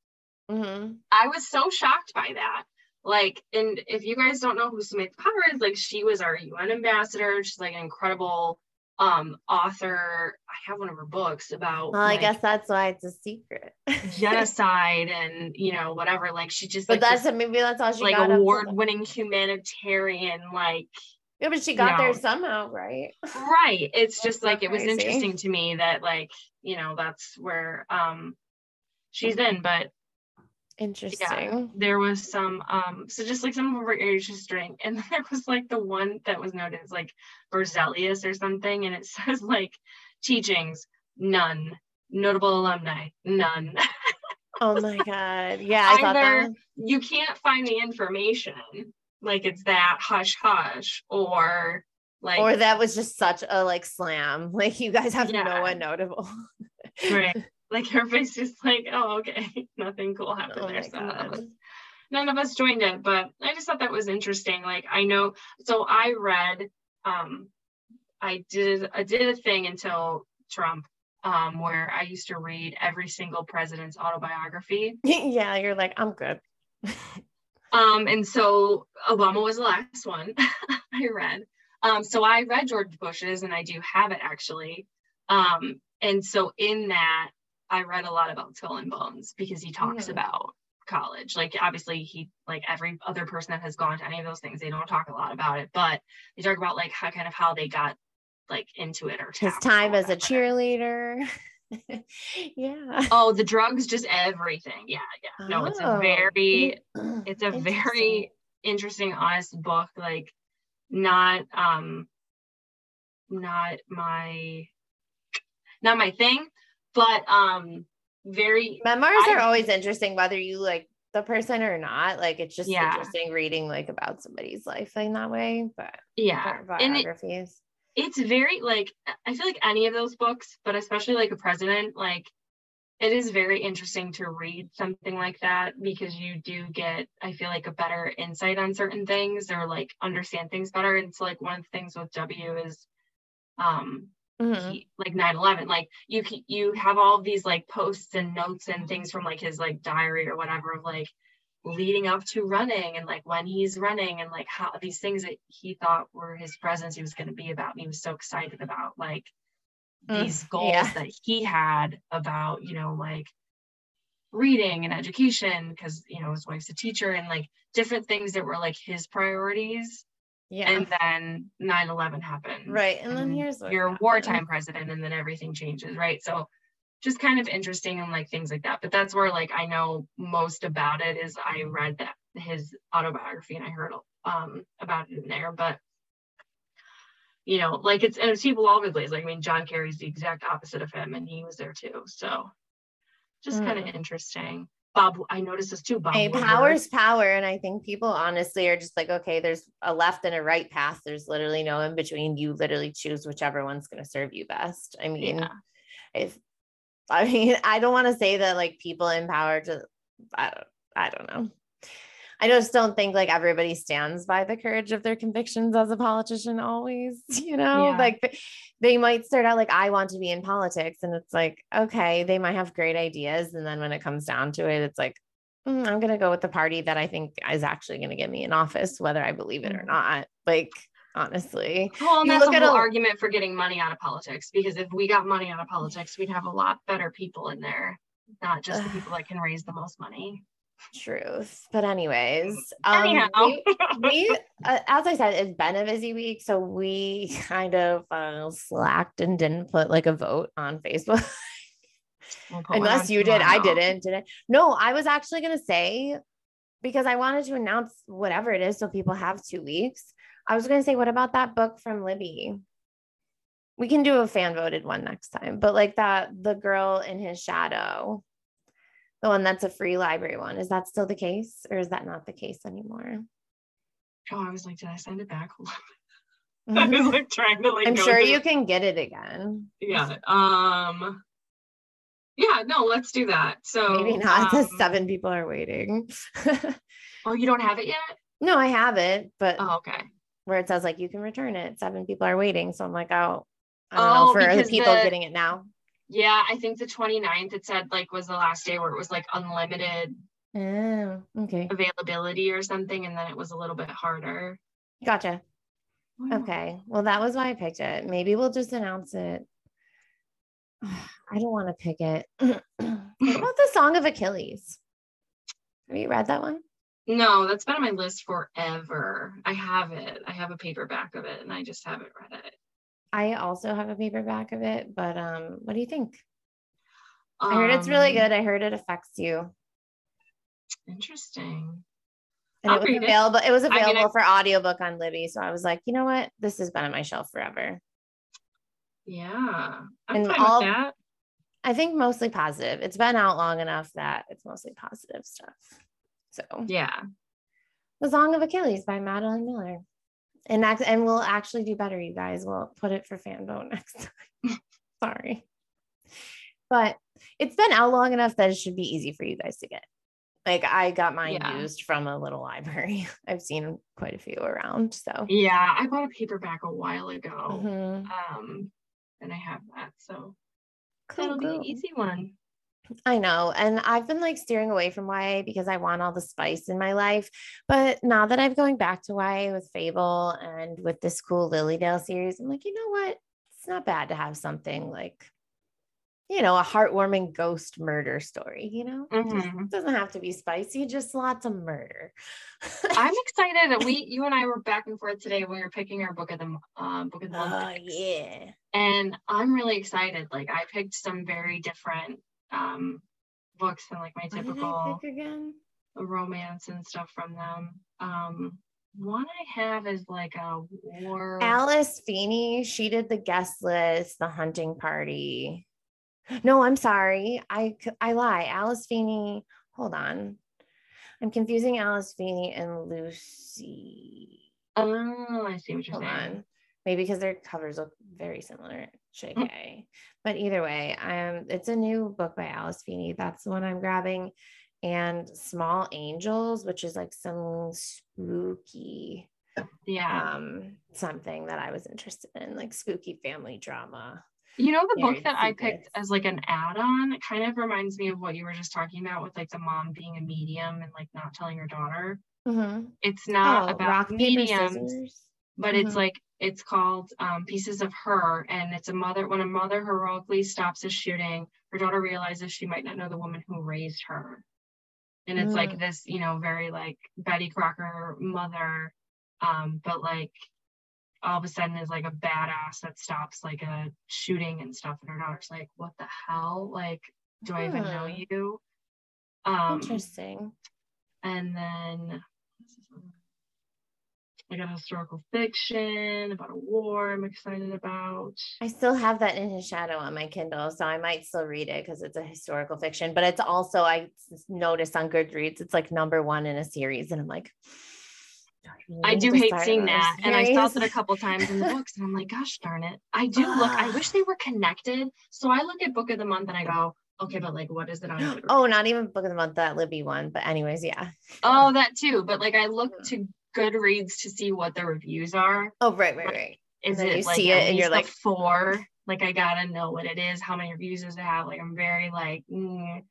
Mhm. I was so shocked by that. Like, and if you guys don't know who Samantha Power is, like she was our UN ambassador. She's like an incredible um author. I have one of her books about Well, I guess that's why it's a secret. *laughs* genocide and you know whatever. Like she just but like that's this, maybe that's all she like got. up award the- winning humanitarian like Yeah, but she got there somehow, right? right it's *laughs* just so like it was interesting to me that like you know that's where um she's in but Interesting. Yeah, there was some um so just like some of her interesting and *laughs* there was like the one that was noted as like Berzelius or something and it *laughs* says like teachings none notable alumni none Oh my *laughs* god. Yeah, I. Either- you can't find the information like it's that hush hush or like or that was just such a like slam. Like you guys have Yeah. no one notable. right like everybody's just like oh okay *laughs* nothing cool happened oh there so that god. was none of us joined it, but I just thought that was interesting. Like I know, so I read, um, I did I did a thing until Trump, um, where I used to read every single president's autobiography. *laughs* yeah, you're like, I'm good. *laughs* um, and so Obama was the last one I read. Um, so I read George Bush's, and I do have it actually. Um, and so in that, I read a lot about Skull and Bones because he talks mm. about college. Like obviously he like every other person that has gone to any of those things, they don't talk a lot about it, but they talk about like how kind of how they got like into it or his time as a cheerleader. *laughs* yeah. Oh, the drugs, just everything. Yeah, yeah. No, it's a oh, very, *clears throat* it's a very interesting, honest book. Like, not, um, not my, not my thing, but um, very memoirs I, are always interesting whether you like the person or not like it's just yeah. interesting reading like about somebody's life in that way but yeah biographies it, it's very like i feel like any of those books but especially like a president like it is very interesting to read something like that because you do get i feel like a better insight on certain things or like understand things better and so like one of the things with w is um mm-hmm. he, like 9-11 like you you have all these like posts and notes and things from like his like diary or whatever of like leading up to running and like when he's running and like how these things that he thought were his presence he was going to be about and he was so excited about like mm, these goals yeah. that he had about you know like reading and education because you know his wife's a teacher and like different things that were like his priorities yeah. And then 9 11 happened. Right. And, and then here's your happened. wartime president, and then everything changes. Right. So just kind of interesting and like things like that. But that's where like I know most about it is I read that his autobiography and I heard um about it in there. But you know, like it's and it's people all over the place. Like I mean, John Kerry's the exact opposite of him, and he was there too. So just mm. kind of interesting. Bob, I noticed this too. Bob, hey, power's power, and I think people honestly are just like, okay, there's a left and a right path. There's literally no in between. You literally choose whichever one's going to serve you best. I mean, yeah. if *laughs* I mean, I don't want to say that like people in power to, I don't, I don't know. I just don't think like everybody stands by the courage of their convictions as a politician always, *laughs* you know, yeah. like they might start out like, I want to be in politics. And it's like, okay, they might have great ideas. And then when it comes down to it, it's like, mm, I'm going to go with the party that I think is actually going to get me in office, whether I believe it or mm-hmm. not. Like, honestly. Well, and that's a whole a, argument for getting money out of politics because if we got money out of politics, we'd have a lot better people in there, not just the people that can raise the most money truth. But anyways um Anyhow. we, *laughs* we uh, as i said it's been a busy week so we *laughs* kind of uh, slacked and didn't put like a vote on facebook. *laughs* Unless you did i didn't did it no i was actually going to say because i wanted to announce whatever it is so people have two weeks i was going to say what about that book from libby? We can do a fan voted one next time but like that the girl in his shadow the one that's a free library one. Is that still the case or is that not the case anymore? Oh, I was like, did I send it back? *laughs* I was *laughs* like trying to like I'm sure you can get it again. Yeah. Um yeah, no, let's do that. So maybe not um, seven people are waiting. *laughs* oh, you don't have it yet? No, I have it, but oh, okay. Where it says like you can return it. Seven people are waiting. So I'm like, oh, I don't oh, know for the people the, getting it now. Yeah, I think the 29th it said like was the last day where it was like unlimited oh, okay. availability or something. And then it was a little bit harder. Gotcha. Okay. Well, that was why I picked it. Maybe we'll just announce it. *sighs* I don't want to pick it. *clears throat* what about the Song of Achilles? Have you read that one? No, that's been on my list forever. I have it. I have a paperback of it and I just haven't read it. I also have a paperback of it, but um, what do you think? Um, I heard it's really um, good. I heard it affects you. Interesting. And I'll it was available. It, it was available I mean, I, for audiobook on Libby. So I was like, you know what? This has been on my shelf forever. Yeah. I'm and all, that. I think mostly positive. It's been out long enough that it's mostly positive stuff. So yeah. The Song of Achilles by Madeline Miller and next and we'll actually do better you guys we'll put it for fan vote *laughs* next time sorry but it's been out long enough that it should be easy for you guys to get Like I got mine Yeah. used from a little library. *laughs* I've seen quite a few around. So Yeah, I bought a paperback a while ago. Mhm. Um, and I have that, so Cool, that'll be an easy one. I know. And I've been like steering away from YA because I want all the spice in my life. But now that I'm going back to YA with Fable and with this cool Lilydale series, I'm like, you know what? It's not bad to have something like, you know, a heartwarming ghost murder story, you know? Mhm. It doesn't have to be spicy, just lots of murder. I'm *laughs* excited that we, you and I were back and forth today when we were picking our book of the um, book of the month, oh, yeah. and I'm really excited. Like I picked some very different um books and like my What did I typical pick again? romance and stuff from them. Um, one I have is like a war. Alice Feeney, she did the guest list, the hunting party. No, I'm sorry. I I lie. Alice Feeney. Hold on. I'm confusing Alice Feeney and Lucy. Oh, I see what you're Hold saying. on. Maybe because their covers look very similar. JK. But either way, um, it's a new book by Alice Feeney. That's the one I'm grabbing. And Small Angels, which is like some spooky Yeah. um something that I was interested in, like spooky family drama. You know the book that I picked as like an add-on it kind of reminds me of what you were just talking about with like the mom being a medium and like not telling her daughter. It's not Oh, about rock mediums, scissors. But it's Mhm. like it's called um, Pieces of Her, and it's a mother when a mother heroically stops a shooting, her daughter realizes she might not know the woman who raised her, and it's like this, you know, very like Betty Crocker mother, um, but like all of a sudden is like a badass that stops like a shooting and stuff, and her daughter's like, "What the hell? Like, do I even know Hmm. you?" Um, Interesting. and then what's this one? I got historical fiction about a war I'm excited about. I still have that in his shadow on my Kindle, so I might still read it because it's a historical fiction. But it's also I noticed on Goodreads it's like number one in a series, and I'm like, I do hate seeing that. And I stopped it a couple times in the *laughs* books and I'm like, gosh darn it. I do look, I *sighs* wish they were connected. So I look at book of the month and I go, okay, but like what is it on *gasps* Goodreads? Oh, not even book of the month that Libby one, but anyways, yeah. Oh, that too. But like I look to Goodreads to see what the reviews are. Oh, right, right, right. Is it you like see it and you're like- four? Like I gotta know what it is, how many reviews does it have? Like I'm very like, mm.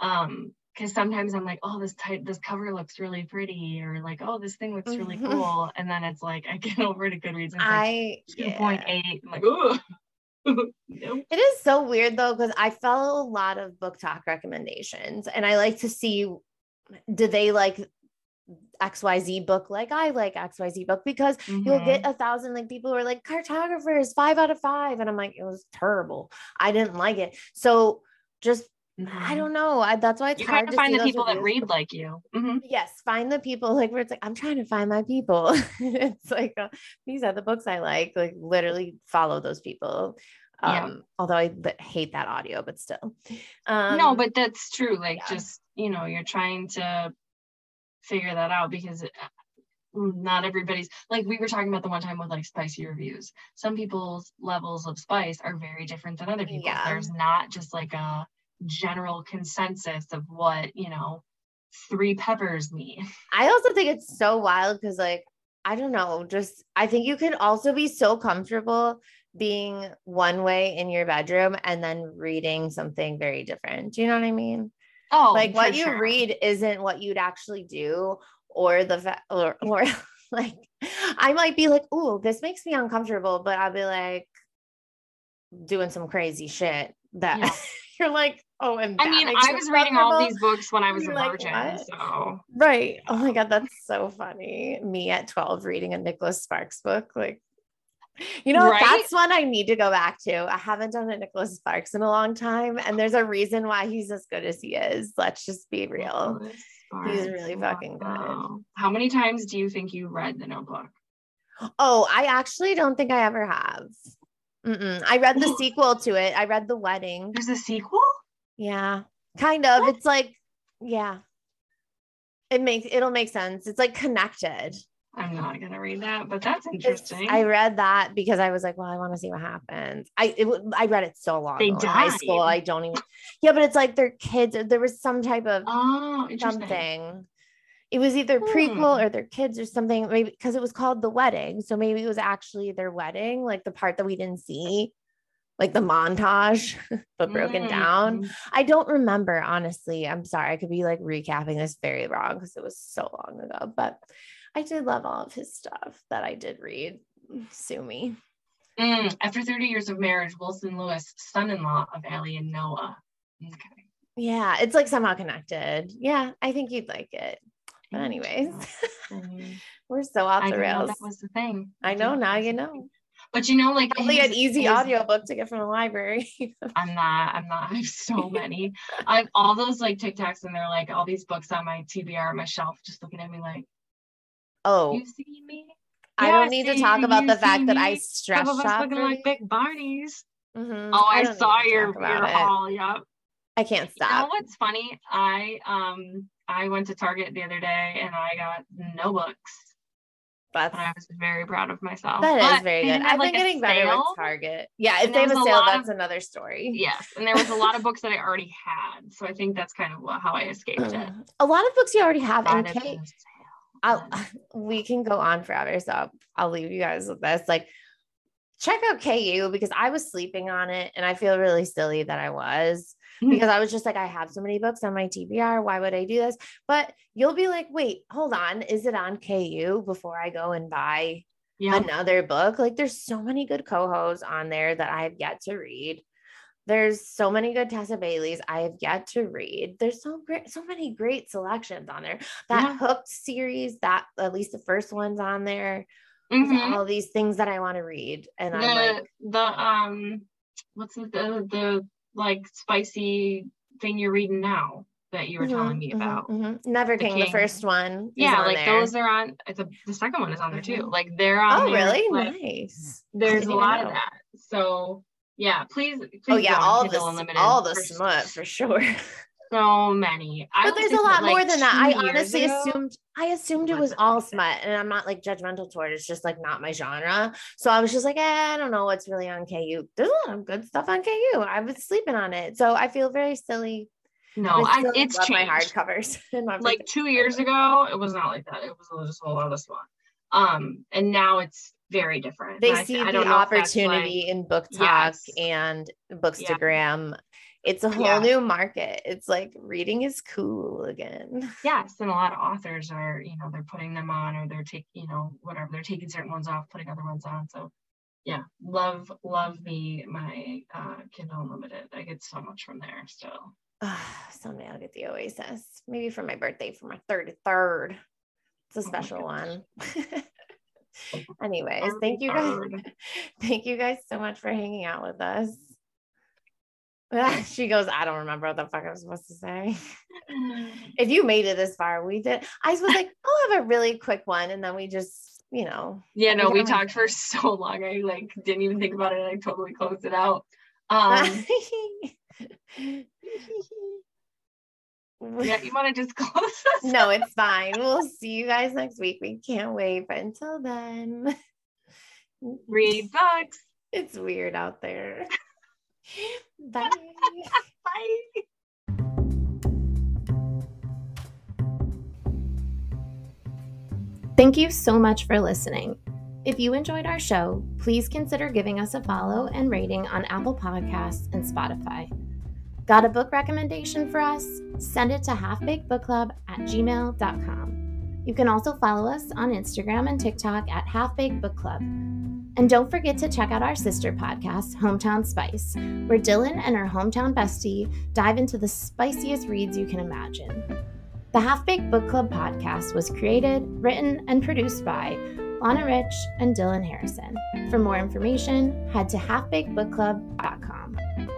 um, because sometimes I'm like, oh, this type, this cover looks really pretty, or like, oh, this thing looks really Mhm. cool, and then it's like I *laughs* get over to Goodreads and it's like I two yeah. point eight. I'm like, oh, *laughs* nope. It is so weird though, because I follow a lot of BookTok recommendations and I like to see do they like XYZ book like I like XYZ book because you'll get Mhm. a thousand like people who are like cartographers, five out of five. And I'm like, it was terrible. I didn't like it. So just I Mhm. don't know. I, that's why it's You hard to find the people that read like you. Mhm. Yes, find the people like where it's like I'm trying to find my people. *laughs* it's like uh, these are the books I like. Like literally follow those people. Um, Yeah. although I hate that audio, but still. Um, no, but that's true. Like, yeah. just you know, you're trying to figure that out because uh, not everybody's like we were talking about the one time with like spicy reviews. Some people's levels of spice are very different than other people's. Yeah. There's not just like a general consensus of what you know three peppers mean. I also think it's so wild because like I don't know, just I think you can also be so comfortable being one way in your bedroom and then reading something very different. Do you know what I mean? Oh, like what for you sure. read isn't what you'd actually do or the fa- or, *laughs* or like i might be like oh this makes me uncomfortable but i'll be like doing some crazy shit that Yeah. *laughs* you're like oh and I mean, I was reading all these books when I was You're like, virgin, "What?" so right oh my god that's so funny me at 12 reading a nicholas sparks book like you know? Right? that's one i need to go back to i haven't done a nicholas sparks in a long time and there's a reason why he's as good as he is let's just be real He's really fucking good. How many times do you think you read The Notebook? Oh, I actually don't think I ever have. Mm-mm. I read the sequel to it. I read The Wedding. There's a sequel? Yeah, kind of. What? It's like, yeah, it makes it'll make sense. It's like connected. I'm not gonna read that, but that's It's- interesting. I read that because I was like, well, I want to see what happens. I it, I read it so long They ago in high school. I don't even. Yeah, but it's like they're kids. There was some type of oh, something. It was either prequel Hmm. or their kids or something. Maybe because it was called the wedding, so maybe it was actually their wedding, like the part that we didn't see, like the montage, *laughs* but broken down. Mm. I don't remember honestly. I'm sorry. I could be like recapping this very wrong because it was so long ago. But I did love all of his stuff that I did read. Sue me. Mm, After 30 years of marriage, Wilson Lewis, son-in-law of Allie and Noah. Okay. Yeah, it's like somehow connected. Yeah, I think you'd like it. But anyways, *laughs* we're so off I the rails. that was the thing. I know now you know. But you know, like Only an easy his- audiobook to get from the library. *laughs* I'm not, I'm not, I have so many. I have all those like TikToks and they're like all these books on my TBR, my shelf, just looking at me like, oh, you see me? I don't need to talk about the fact that I me? stress Some of us looking like big Barneys. Mhm. Oh, I, don't saw your, your it. haul. Yep. I can't You know stop. what's funny? I um I went to Target the other day and I got no books. That's And I was very proud of myself. that is But very good. I've like, been getting better sale. with Target. Yeah, if they have a was a sale, that's of- another story. Yes, and there was a lot of books that I already had, so I think that's kind of how I escaped it. *clears throat* a lot of books you already have. And Got it Kate, in a sale. I'll, *laughs* we can go on forever. So I'll, I'll leave you guys with this. Like, check out KU because I was sleeping on it and I feel really silly that I was Mhm. because I was just like, I have so many books on my TBR. Why would I do this? But you'll be like, wait, hold on. Is it on KU before I go and buy Yeah, another book? Like, there's so many good CoHos on there that I have yet to read. There's so many good Tessa Baileys I have yet to read. There's so great, so many great selections on there. That Yeah. Hooked series, that at least the first one's on there. Mhm. All these things that I want to read, and I'm the like, the um what's the, the the like spicy thing you're reading now that you were telling me mhm, mhm, about? mhm. Never The King, the first one. Yeah, on like there. those are on. The, the second one is on there too. Mhm. Like they're on. Oh, there, really? like, nice. There's a lot of that. So yeah, please. please Oh yeah, all the Unlimited. all the smut for sure. *laughs* So many. I but there's a lot like more than that. I honestly ago- assumed I assumed it was all smut, and I'm not like judgmental toward it. It's just like not my genre. So I was just like, eh, I don't know what's really on KU. There's a lot of good stuff on KU. I was sleeping on it, so I feel very silly. No, but I, it's love my changed. hardcovers. *laughs* like two years ago, it was not like that. It was just a lot of smut. Um, and now it's very different. they And see I the don't know if that's, like- opportunity in BookTok Yes. and bookstagram. It's a whole Yeah. new market. It's like reading is cool again. *laughs* yes, and a lot of authors are, you know, they're putting them on or they're taking, you know, whatever, they're taking certain ones off, putting other ones on. So yeah, love, love me my uh Kindle Unlimited. I get so much from there still. *sighs* Someday I'll get the Oasis. Maybe for my birthday for my 33rd. It's a Oh special gosh. one. *laughs* Anyways, thank you guys. *laughs* Thank you guys so much for hanging out with us. *laughs* She goes, I don't remember what the fuck I was supposed to say. *laughs* If you made it this far, we did. I was like, I'll have a really quick one. And then we just, you know, Yeah, no, we Yeah. talked for so long. I like didn't even think about it. I totally closed it out. Um, yeah, you want to just *laughs* close this? no, it's fine. We'll see you guys next week. We can't wait. But until then, *laughs* Read books. it's weird out there. *laughs* Bye. Bye. Thank you so much for listening. If you enjoyed our show, please consider giving us a follow and rating on Apple Podcasts and Spotify. Got a book recommendation for us? Send it to halfbakedbookclub at gmail.com. You can also follow us on Instagram and TikTok at Halfbaked Book Club. And don't forget to check out our sister podcast, Hometown Spice, where Dylan and her hometown bestie dive into the spiciest reads you can imagine. The Half Baked Book Club podcast was created, written, and produced by Lana Rich and Dylan Harrison. For more information, head to halfbakedbookclub.com.